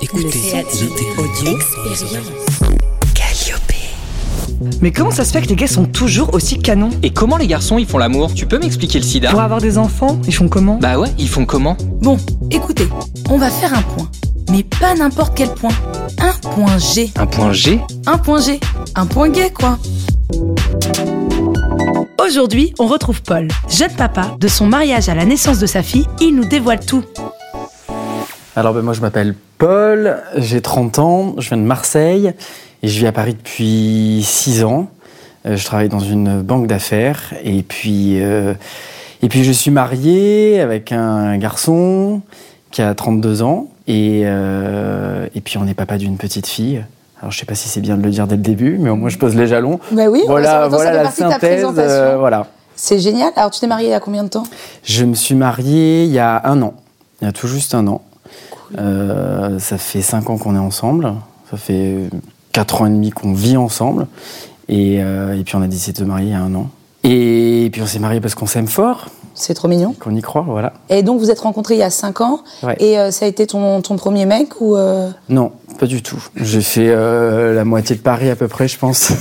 Écoutez, audio Mais comment ça se fait que les gars sont toujours aussi canons? Et comment les garçons ils font l'amour? Tu peux m'expliquer le sida? Pour avoir des enfants, ils font comment? Bah ouais, ils font comment? Bon, écoutez, on va faire un point. Mais pas n'importe quel point. Un point G. Un point G? Un point G. Un point gay, quoi. Aujourd'hui, on retrouve Paul, jeune papa. De son mariage à la naissance de sa fille, il nous dévoile tout. Alors ben, moi je m'appelle Paul, j'ai 30 ans, je viens de Marseille et je vis à Paris depuis 6 ans. Euh, je travaille dans une banque d'affaires et puis, euh, et puis je suis marié avec un garçon qui a 32 ans et, euh, et puis on est papa d'une petite fille. Alors je sais pas si c'est bien de le dire dès le début, mais au moins je pose les jalons. Bah oui, voilà ça, ça voilà fait la ta synthèse. voilà. C'est génial. Alors, tu t'es mariée il y a combien de temps? Je me suis marié il y a un an, il y a tout juste un an. Euh, ça fait cinq ans qu'on est ensemble, ça fait quatre ans et demi qu'on vit ensemble, et, euh, et puis on a décidé de se marier il y a un an. Et puis on s'est marié parce qu'on s'aime fort, C'est trop mignon. qu'on y croit, voilà. Et donc, vous êtes rencontrés il y a 5 ans. Ouais. Et euh, ça a été ton, ton premier mec ou Non, pas du tout. J'ai fait la moitié de Paris à peu près, je pense.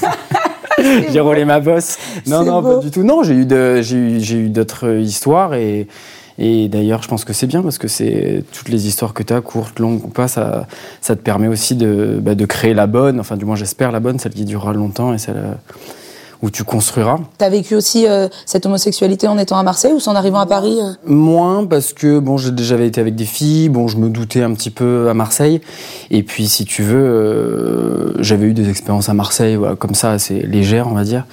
j'ai roulé ma bosse. Non, non, beau. pas du tout. Non, j'ai eu de- j'ai eu, j'ai eu d'autres histoires et, et d'ailleurs, je pense que c'est bien parce que c'est toutes les histoires que tu as, courtes, longues ou pas, ça, ça te permet aussi de, bah, de créer la bonne, enfin, du moins, j'espère la bonne, celle qui durera longtemps et celle euh, où tu construiras. T'as vécu aussi euh, cette homosexualité en étant à Marseille ou en arrivant à Paris euh? Moins parce que bon, déjà été avec des filles, bon, je me doutais un petit peu à Marseille. Et puis, si tu veux, euh, j'avais eu des expériences à Marseille, voilà, comme ça, assez légères, on va dire.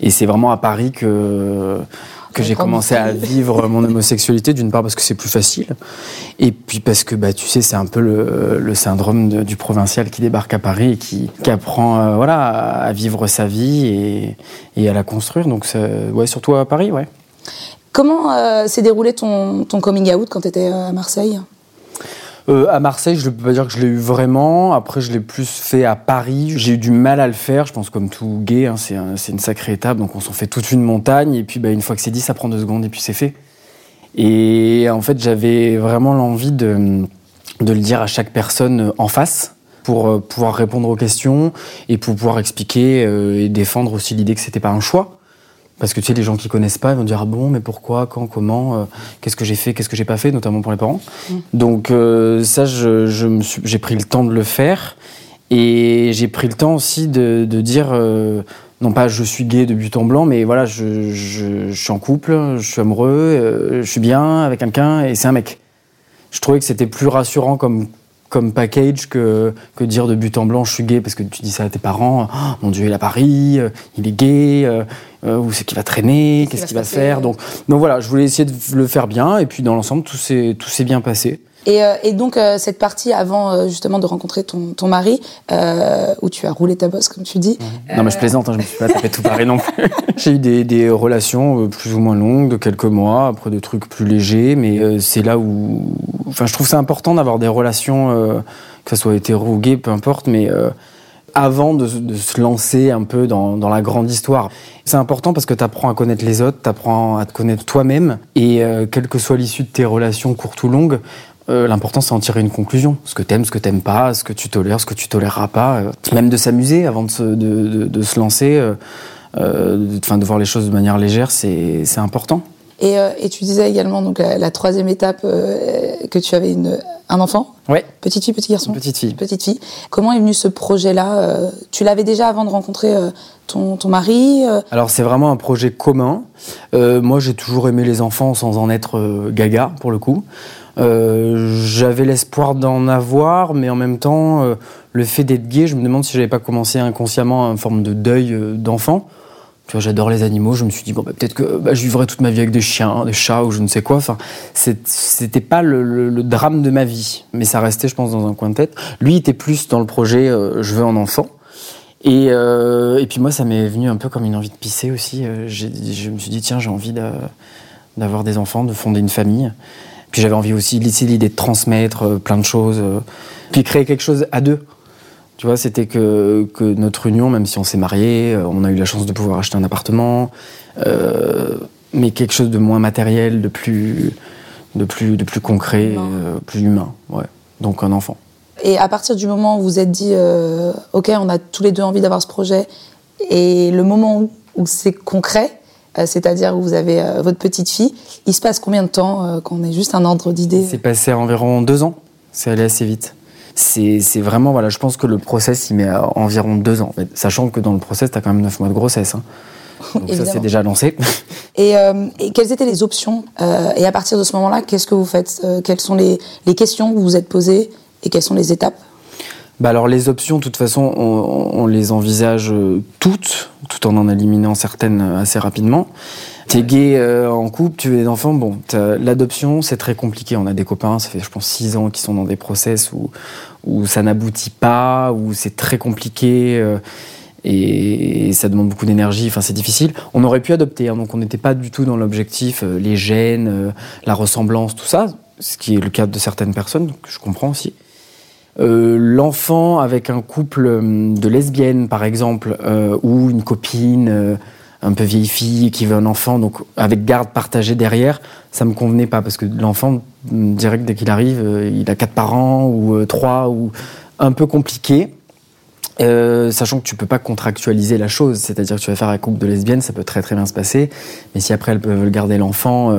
Et c'est vraiment à Paris que que j'ai commencé à vivre mon homosexualité, d'une part parce que c'est plus facile, et puis parce que bah tu sais c'est un peu le, le syndrome de- du provincial qui débarque à Paris et qui, qui apprend euh, voilà à, vivre sa vie et, et à la construire. Donc ça- ouais surtout à Paris ouais. Comment euh, s'est déroulé ton, ton coming out quand t'étais euh, à Marseille? Euh, à Marseille, je ne peux pas dire que je l'ai eu vraiment. Après, je l'ai plus fait à Paris. J'ai eu du mal à le faire. Je pense comme tout gay, hein, c'est un- c'est une sacrée étape. Donc, on s'en fait toute une montagne. Et puis, bah, une fois que c'est dit, ça prend deux secondes et puis c'est fait. Et en fait, j'avais vraiment l'envie de, de le dire à chaque personne en face pour euh, pouvoir répondre aux questions et pour pouvoir expliquer euh, et défendre aussi l'idée que c'était pas un choix. Parce que tu sais, les gens qui connaissent pas, ils vont dire ah bon, mais pourquoi, quand, comment, euh, qu'est-ce que j'ai fait, qu'est-ce que j'ai pas fait, notamment pour les parents. Donc euh, ça, je, je j'ai pris le temps de le faire et j'ai pris le temps aussi de, de dire euh, non pas je suis gay de but en blanc, mais voilà, je, je, je suis en couple, je suis amoureux, je suis bien avec quelqu'un et c'est un mec. Je trouvais que c'était plus rassurant comme comme package que, que dire de but en blanc je suis gay parce que tu dis ça à tes parents Oh, mon dieu il est à Paris euh, il est gay euh, euh, où c'est qu'il va traîner qu'est-ce va qu'il va faire donc donc voilà je voulais essayer de le faire bien et puis dans l'ensemble tout s'est tout s'est bien passé. Et, euh, et donc, euh, cette partie avant justement de rencontrer ton, ton mari, où tu as roulé ta bosse, comme tu dis, non mais je plaisante hein, je me suis pas tapé tout Paris non plus. J'ai eu des, des relations plus ou moins longues de quelques mois après des trucs plus légers mais c'est là où enfin je trouve c'est important d'avoir des relations euh, que ça soit hétéro ou gay peu importe mais euh, avant de, se lancer un peu dans, la grande histoire. C'est important parce que tu apprends à connaître les autres, tu apprends à te connaître toi-même, et euh, quelle que soit l'issue de tes relations courtes ou longues, l'important c'est d'en tirer une conclusion. Ce que t'aimes, ce que t'aimes pas, ce que tu tolères, ce que tu toléreras pas. même de s'amuser avant de se, lancer, de, de voir les choses de manière légère, c'est important. Et, euh, et tu disais également donc la, la troisième étape euh, que tu avais une, un enfant, petite fille, petit garçon, une petite fille. petite fille. Comment est venu ce projet-là euh, Tu l'avais déjà avant de rencontrer ton, ton mari Alors c'est vraiment un projet commun. Moi j'ai toujours aimé les enfants sans en être gaga pour le coup. J'avais l'espoir d'en avoir, mais en même temps le fait d'être gay, je me demande si j'avais pas commencé inconsciemment une forme de deuil d'enfant. Tu vois, j'adore les animaux. Je me suis dit bon, bah, peut-être que bah, je vivrai toute ma vie avec des chiens, des chats ou je ne sais quoi. Enfin, c'était pas le, drame de ma vie, mais ça restait, je pense, dans un coin de tête. Lui était plus dans le projet euh, je veux un enfant. Et, euh, et puis moi, ça m'est venu un peu comme une envie de pisser aussi. Euh, je me suis dit, tiens, j'ai envie d'a- d'avoir des enfants, de fonder une famille. Puis j'avais envie aussi, l'idée de transmettre euh, plein de choses. puis créer quelque chose à deux. Tu vois, c'était que, que notre union, même si on s'est mariés, euh, on a eu la chance de pouvoir acheter un appartement, euh, mais quelque chose de moins matériel, de plus, de plus, de plus concret, Humain. euh, plus humain. Ouais. Donc un enfant. et à partir du moment où vous vous êtes dit, euh, ok, on a tous les deux envie d'avoir ce projet, et le moment où, où c'est concret, c'est-à-dire où vous avez votre petite fille, il se passe combien de temps euh, quand on est juste un ordre d'idée? C'est passé environ deux ans. C'est allé assez vite. C'est vraiment, voilà, je pense que le process, il met euh, environ deux ans. en fait. Sachant que dans le process, tu as quand même neuf mois de grossesse. hein. Donc ça, c'est déjà lancé. Et, euh, et quelles étaient les options Euh, Et à partir de ce moment-là, qu'est-ce que vous faites Euh, Quelles sont les, les questions que vous vous êtes posées et quelles sont les étapes Bah alors les options, de toute façon, on, on les envisage euh, toutes, tout en en éliminant certaines euh, assez rapidement. T'es gay euh, en couple, tu veux des enfants, bon, l'adoption c'est très compliqué. On a des copains, ça fait je pense six ans qui sont dans des process où, où ça n'aboutit pas, où c'est très compliqué. euh, et, et ça demande beaucoup d'énergie, enfin c'est difficile. On aurait pu adopter, hein, donc on n'était pas du tout dans l'objectif, euh, les gènes, la ressemblance, tout ça, ce qui est le cas de certaines personnes, que je comprends aussi. Euh, l'enfant avec un couple euh, de lesbiennes, par exemple, euh, ou une copine un peu vieille fille qui veut un enfant, donc avec garde partagée derrière, ça me convenait pas parce que l'enfant, direct dès qu'il arrive, il a quatre parents ou trois ou un peu compliqué. Sachant que tu peux pas contractualiser la chose, c'est-à-dire que tu vas faire un couple de lesbiennes, ça peut très très bien se passer, mais si après elles veulent garder l'enfant,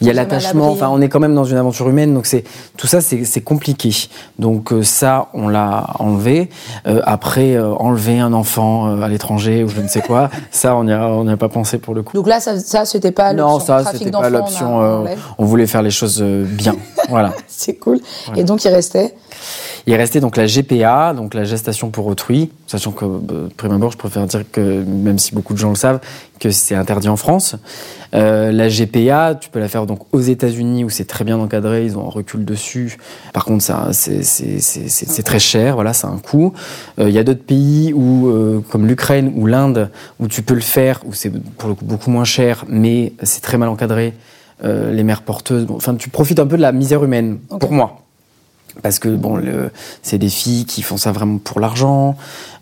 il y a l'attachement, enfin on est quand même dans une aventure humaine, donc c'est tout ça c'est compliqué. Donc euh, ça on l'a enlevé. Euh, après euh, enlever un enfant euh, à l'étranger ou je ne sais quoi, ça on n'y a on a pas pensé pour le coup. Donc là, ça, ça c'était pas Non, l'option ça trafic c'était pas l'option. on euh, on voulait faire les choses bien, voilà. C'est cool. Et donc il restait. Il restait donc la GPA, donc la gestation pour autrui, sachant que, euh, de prime abord, je préfère dire que, même si beaucoup de gens le savent, que c'est interdit en France. Euh, la GPA, tu peux la faire donc aux États-Unis où c'est très bien encadré, ils ont un recul dessus. Par contre, ça, c'est, très cher, voilà, ça a un coût. Euh, Il y a d'autres pays où, euh, comme l'Ukraine ou l'Inde, où tu peux le faire, où c'est pour le coup beaucoup moins cher, mais c'est très mal encadré. Euh, les mères porteuses, bon, enfin, tu profites un peu de la misère humaine, pour moi. Parce que bon, c'est des filles qui font ça vraiment pour l'argent.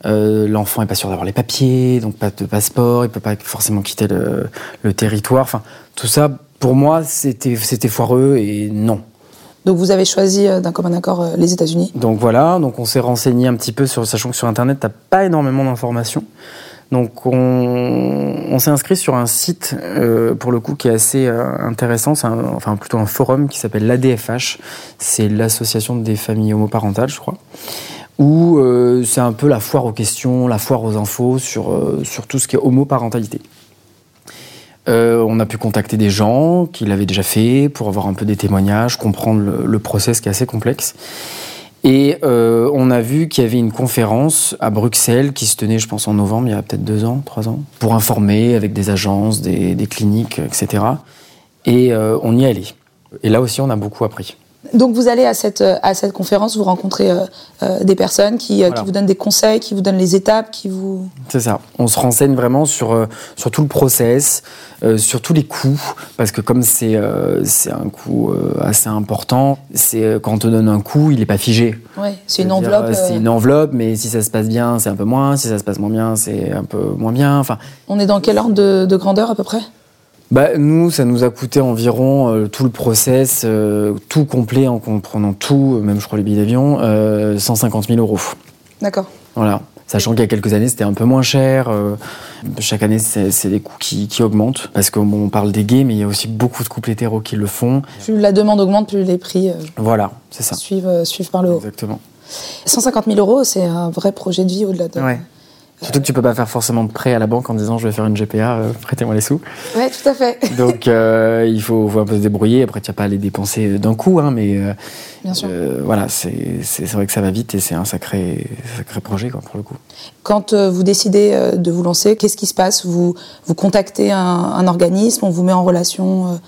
Euh, L'enfant est pas sûr d'avoir les papiers, donc pas de passeport, il peut pas forcément quitter le, le territoire. Enfin, tout ça, pour moi, c'était c'était foireux et non. Donc vous avez choisi euh, d'un commun accord euh, les États-Unis. Donc voilà, donc on s'est renseigné un petit peu sur, sachant que sur internet t'as pas énormément d'informations. Donc on, s'est inscrit sur un site euh, pour le coup qui est assez euh, intéressant, c'est enfin plutôt un forum qui s'appelle l'ADFH, c'est l'association des familles homoparentales, je crois, où euh, c'est un peu la foire aux questions, la foire aux infos sur tout ce qui est homoparentalité. On a pu contacter des gens qui l'avaient déjà fait pour avoir un peu des témoignages, comprendre le, le process qui est assez complexe. Et euh, on a vu qu'il y avait une conférence à Bruxelles qui se tenait, je pense, en novembre, il y a peut-être deux ans, trois ans, pour informer avec des agences, des, des cliniques, etc. Et euh, on y allé. Et là aussi, on a beaucoup appris. Donc vous allez à cette, euh, à cette conférence, vous rencontrez euh, euh, des personnes qui, Voilà. qui vous donnent des conseils, qui vous donnent les étapes, qui vous... C'est ça. On se renseigne vraiment sur, sur tout le process, euh, sur tous les coûts, parce que comme c'est un coût assez important, c'est quand on te donne un coût, il n'est pas figé. Ouais, c'est une enveloppe. C'est une enveloppe, mais si ça se passe bien, c'est un peu moins. Si ça se passe moins bien, c'est un peu moins bien. Enfin, On est dans quel ordre de, de grandeur à peu près? Bah, nous, ça nous a coûté environ euh, tout le process, euh, tout complet en comprenant tout, euh, même je crois les billets d'avion, euh, 150 000 euros. D'accord. Voilà. Sachant qu'il y a quelques années, c'était un peu moins cher. chaque année, c'est des coûts qui, qui augmentent. Parce que bon, on parle des gays, mais il y a aussi beaucoup de couples hétéros qui le font. Plus la demande augmente, plus les prix Voilà, c'est ça. suivent, suivent par le haut. Exactement. 150 000 euros, c'est un vrai projet de vie au-delà de... Ouais. Surtout que tu peux pas faire forcément de prêt à la banque en disant je vais faire une GPA, euh, prêtez-moi les sous. Ouais, tout à fait. Donc euh, il faut, faut un peu se débrouiller. Après, tu n'as pas à les dépenser d'un coup, hein, mais euh, Bien sûr. voilà, c'est vrai que ça va vite et c'est un sacré, sacré projet quoi, pour le coup. Quand vous décidez de vous lancer, qu'est-ce qui se passe? Vous, vous contactez un, un organisme, on vous met en relation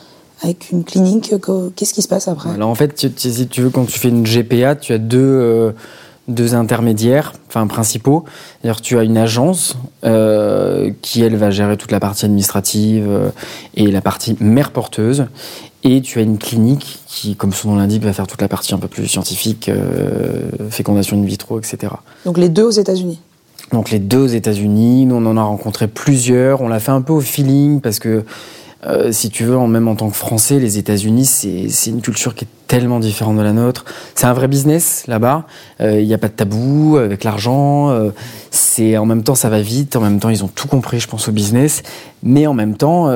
avec une clinique que- Qu'est-ce qui se passe après? Alors en fait, tu- tu- si tu veux, quand tu fais une GPA, tu as deux, deux intermédiaires, enfin principaux. C'est-à-dire tu as une agence euh, qui, elle, va gérer toute la partie administrative euh, et la partie mère porteuse. Et tu as une clinique qui, comme son nom l'indique, va faire toute la partie un peu plus scientifique, euh, fécondation in vitro, etc. Donc les deux aux États-Unis. Donc les deux aux États-Unis, nous on en a rencontré plusieurs, on l'a fait un peu au feeling parce que euh, si tu veux, en- même en tant que Français, les États-Unis, c'est une culture qui est tellement différente de la nôtre. C'est un vrai business là-bas. Euh, Il n'y a pas de tabou avec l'argent. euh, c'est en même temps, ça va vite. En même temps, ils ont tout compris, je pense, au business. Mais en même temps,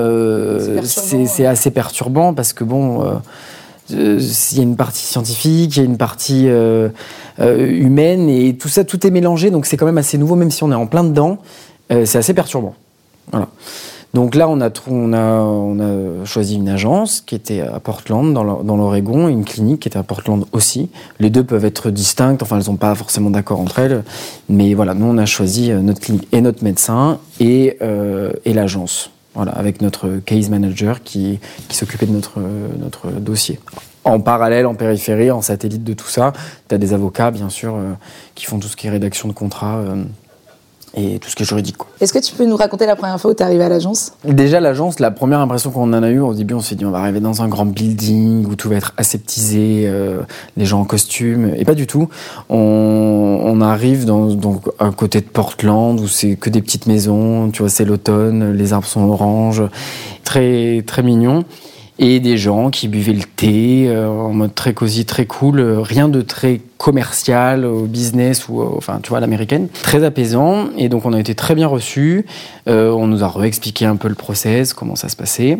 C'est assez perturbant parce que bon. il y a une partie scientifique, il y a une partie euh, humaine et tout ça, tout est mélangé, donc c'est quand même assez nouveau, même si on est en plein dedans, euh, c'est assez perturbant. Voilà. Donc là, on a, choisi une agence qui était à Portland, dans l'O- dans l'Oregon, une clinique qui était à Portland aussi. Les deux peuvent être distinctes, enfin, elles sont pas forcément d'accord entre elles, mais voilà, nous, on a choisi euh, notre clinique et notre médecin et, euh, l'agence. Avec notre case manager qui, s'occupait de notre, notre dossier. En parallèle, en périphérie, en satellite de tout ça, tu as des avocats, bien sûr, euh, qui font tout ce qui est rédaction de contrat euh, et tout ce qui est juridique. Est-ce que tu peux nous raconter la première fois où tu es arrivé à l'agence? Déjà, l'agence, la première impression qu'on en a eue, au début, on s'est dit on va arriver dans un grand building où tout va être aseptisé, euh, les gens en costume, et pas du tout. On, on arrive dans, donc, à côté de Portland où c'est que des petites maisons, tu vois, c'est l'automne, les arbres sont oranges, très, très mignon. Et des gens qui buvaient le thé euh, en mode très cosy, très cool, euh, rien de très commercial, au business ou enfin tu vois l'américaine, très apaisant. Et donc on a été très bien reçus. Euh, on nous a réexpliqué un peu le process, comment ça se passait.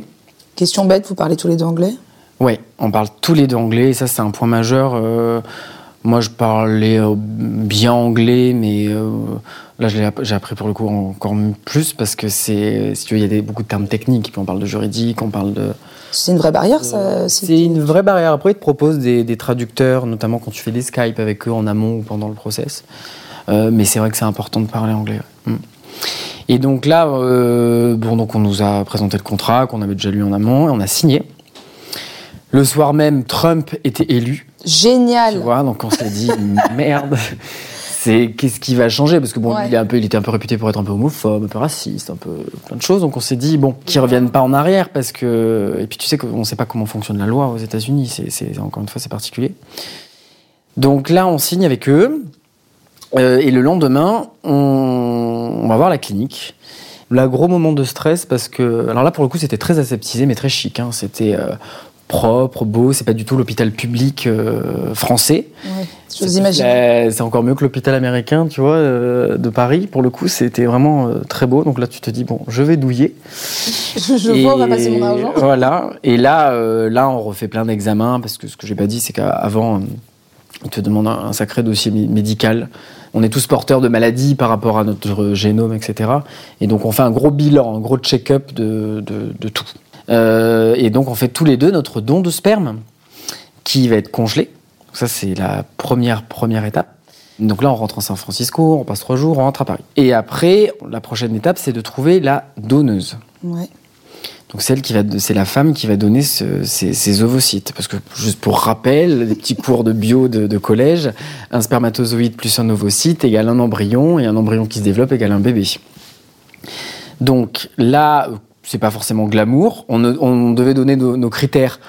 Question bête, vous parlez tous les deux anglais? Ouais, on parle tous les deux anglais, et ça c'est un point majeur. Euh, moi je parlais bien anglais, mais euh, là j'ai appris pour le coup encore plus parce que c'est, si tu veux, il y a des, beaucoup de termes techniques, on parle de juridique, on parle de... C'est une vraie barrière, ça si C'est tu- une vraie barrière. Après, ils te proposent des, des traducteurs, notamment quand tu fais des Skype avec eux en amont ou pendant le process. Euh, mais c'est vrai que c'est important de parler anglais. ouais. Mm. Et donc là, euh, bon, donc on nous a présenté le contrat qu'on avait déjà lu en amont et on a signé. Le soir même, Trump était élu. Génial Tu vois, donc on s'est dit merde. C'est qu'est-ce qui va changer parce que bon, Ouais. il, est un peu, il était un peu réputé pour être un peu homophobe, un peu raciste, un peu plein de choses. Donc on s'est dit bon, qu'ils reviennent pas en arrière parce que et puis tu sais qu'on sait pas comment fonctionne la loi aux États-Unis. C'est, c'est encore une fois c'est particulier. Donc là, on signe avec eux euh, et le lendemain, on, on va voir la clinique. Là, gros moment de stress parce que alors là pour le coup c'était très aseptisé mais très chic. Hein. C'était euh, propre, beau. C'est pas du tout l'hôpital public euh, français. Ouais, J'ose imaginer. euh, C'est encore mieux que l'hôpital américain, tu vois, euh, de Paris. Pour le coup, c'était vraiment euh, très beau. Donc là, tu te dis bon, je vais douiller. Je, je vois, on va passer mon argent. Voilà. Et là, là, on refait plein d'examens parce que ce que j'ai pas dit, c'est qu'avant, ils te demandent un, un sacré dossier mé- médical. On est tous porteurs de maladies par rapport à notre génome, etc. Et donc, on fait un gros bilan, un gros check-up de, de, de tout. Euh, et donc, on fait tous les deux notre don de sperme qui va être congelé. Ça, c'est la première, première étape. Donc là, on rentre en San Francisco, on passe trois jours, on rentre à Paris. Et après, la prochaine étape, c'est de trouver la donneuse. Ouais. Donc celle qui va, c'est la femme qui va donner ce- ces ovocytes. Parce que juste pour rappel, des petits cours de bio de, de collège, un spermatozoïde plus un ovocyte égale un embryon, et un embryon qui se développe égale un bébé. Donc là, c'est pas forcément glamour. On, devait donner nos, nos critères.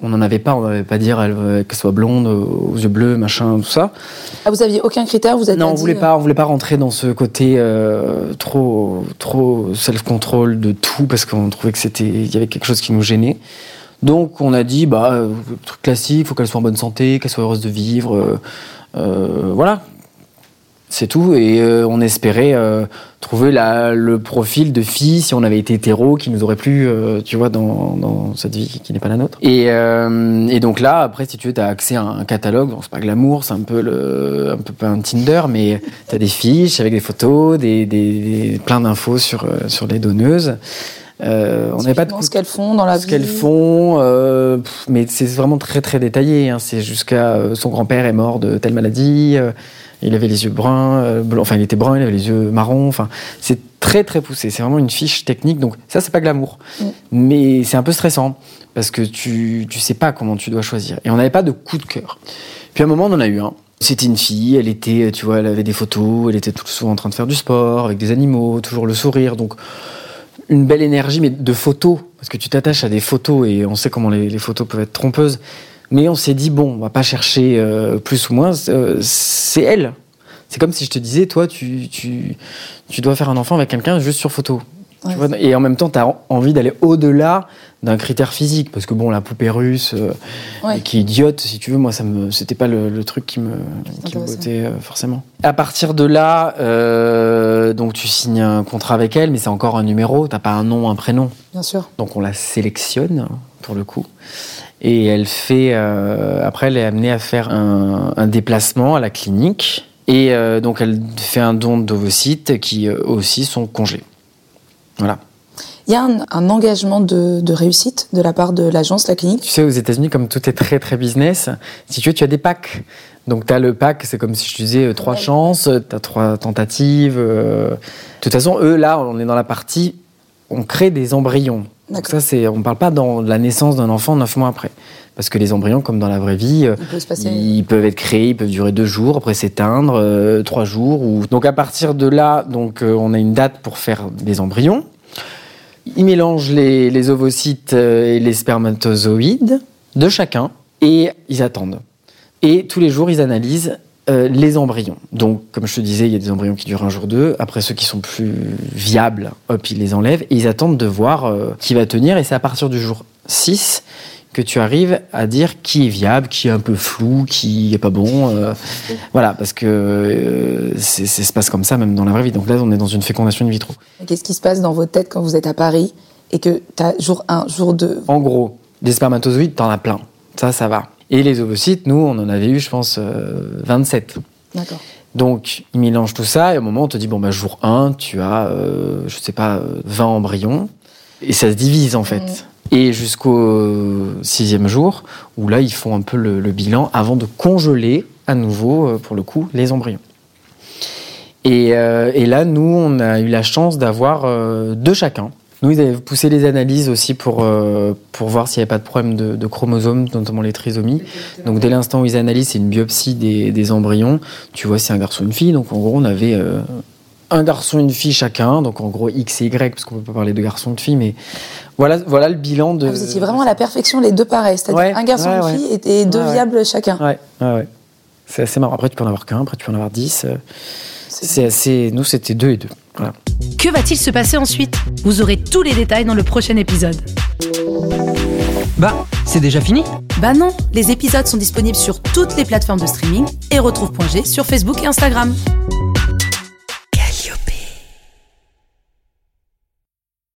On n'en avait pas. On n'avait pas dire veut qu'elle soit blonde, aux yeux bleus, machin, tout ça. Ah, vous aviez aucun critère, vous êtes Non, on dit, voulait euh, pas, on voulait pas rentrer dans ce côté euh, trop, trop self-control de tout parce qu'on trouvait que c'était, il y avait quelque chose qui nous gênait. Donc on a dit, bah, euh, truc classique, faut qu'elle soit en bonne santé, qu'elle soit heureuse de vivre, euh, euh, voilà. C'est tout. Et euh, on espérait euh, trouver la, le profil de fille, si on avait été hétéro, qui nous aurait plu, euh, tu vois, dans, dans cette vie qui n'est pas la nôtre. Et, et donc là, après, si tu veux, tu as accès à un catalogue. Donc c'est pas glamour, c'est un peu, le, un peu pas un Tinder, mais tu as des fiches avec des photos, des, des, des- plein d'infos sur, sur les donneuses. Euh, on n'avait pas de ce qu'elles font dans la ce vie. qu'elles font, euh, pff, mais c'est vraiment très très détaillé. hein. C'est jusqu'à euh, son grand-père est mort de telle maladie, il avait les yeux bruns, euh, enfin il était brun, il avait les yeux marrons. Enfin, c'est très très poussé. C'est vraiment une fiche technique. Donc ça c'est pas glamour, Mm. mais c'est un peu stressant parce que tu tu sais pas comment tu dois choisir. Et on n'avait pas de coup de cœur. Puis à un moment on en a eu un. C'était une fille, elle était, tu vois, elle avait des photos, elle était tout souvent en train de faire du sport avec des animaux, toujours le sourire. Donc une belle énergie, mais de photos, parce que tu t'attaches à des photos et on sait comment les, les photos peuvent être trompeuses. Mais on s'est dit, bon, on va pas chercher euh, plus ou moins, euh, c'est elle. C'est comme si je te disais, toi, tu, tu, tu dois faire un enfant avec quelqu'un juste sur photo. Tu Ouais, vois, et en même temps, tu as envie d'aller au-delà d'un critère physique. Parce que bon, la poupée russe, euh, Ouais. qui est idiote, si tu veux, moi, ça me, c'était pas le, le truc qui me, qui me bottait euh, forcément. À partir de là, euh, donc tu signes un contrat avec elle, mais c'est encore un numéro, t'as pas un nom, un prénom. Bien sûr. Donc on la sélectionne, pour le coup. Et elle fait. euh, après, elle est amenée à faire un, un déplacement à la clinique. Et euh, donc elle fait un don d'ovocytes qui euh, aussi sont congelés. Voilà. Il y a un, un engagement de, de réussite de la part de l'agence, la clinique? Tu sais, aux États-Unis, comme tout est très très business, si tu veux, tu as des packs. Donc tu as le pack, c'est comme si je te disais euh, trois Ouais. chances, tu as trois tentatives. De toute façon, eux, là, on est dans la partie, on crée des embryons. Ça, c'est, on ne parle pas dans la naissance d'un enfant neuf mois après. Parce que les embryons, comme dans la vraie vie, euh, ils peuvent être créés, ils peuvent durer deux jours, après s'éteindre, euh, trois jours. Ou... Donc à partir de là, donc, euh, on a une date pour faire des embryons. Ils mélangent les, les ovocytes euh, et les spermatozoïdes de chacun et ils attendent. Et tous les jours, ils analysent euh, les embryons. Donc, comme je te disais, il y a des embryons qui durent un jour, deux. Après, ceux qui sont plus viables, hop, ils les enlèvent. Et ils attendent de voir euh, qui va tenir. Et c'est à partir du jour 6 que tu arrives à dire qui est viable, qui est un peu flou, qui est pas bon. euh, voilà, parce que euh, c'est, ça se passe comme ça même dans la vraie vie. Donc là, on est dans une fécondation in vitro. Qu'est-ce qui se passe dans votre tête quand vous êtes à Paris et que tu as jour 1, jour 2 En gros, des spermatozoïdes, t'en as plein. Ça, ça va. Et les ovocytes, nous, on en avait eu, je pense, euh, 27. D'accord. Donc, ils mélangent tout ça, et au moment, on te dit, bon, bah, jour 1, tu as, euh, je sais pas, euh, 20 embryons, et ça se divise, en fait. Mhm. Et jusqu'au sixième jour, où là, ils font un peu le, le bilan avant de congeler à nouveau, euh, pour le coup, les embryons. Et, euh, et là, nous, on a eu la chance d'avoir euh, deux chacun. Nous, ils avaient poussé les analyses aussi pour, euh, pour voir s'il n'y avait pas de problème de, de chromosomes, notamment les trisomies. Donc, dès l'instant où ils analysent, c'est une biopsie des, des embryons. Tu vois, c'est un garçon, une fille. Donc, en gros, on avait euh, un garçon, une fille chacun. Donc, en gros, X et Y, parce qu'on ne peut pas parler de garçon, de fille. Mais voilà, voilà le bilan de. Ah, vous étiez vraiment à la perfection, les deux pareils, c'est-à-dire Ouais, un garçon ouais, une fille et, et deux Ouais, viables chacun. Ouais, ouais. C'est assez marrant. Après, tu peux en avoir qu'un, après, tu peux en avoir dix. C'est assez. Nous, c'était deux et deux. Voilà. Que va-t-il se passer ensuite? Vous aurez tous les détails dans le prochain épisode. Bah, c'est déjà fini? Bah non, les épisodes sont disponibles sur toutes les plateformes de streaming et retrouve.g sur Facebook et Instagram.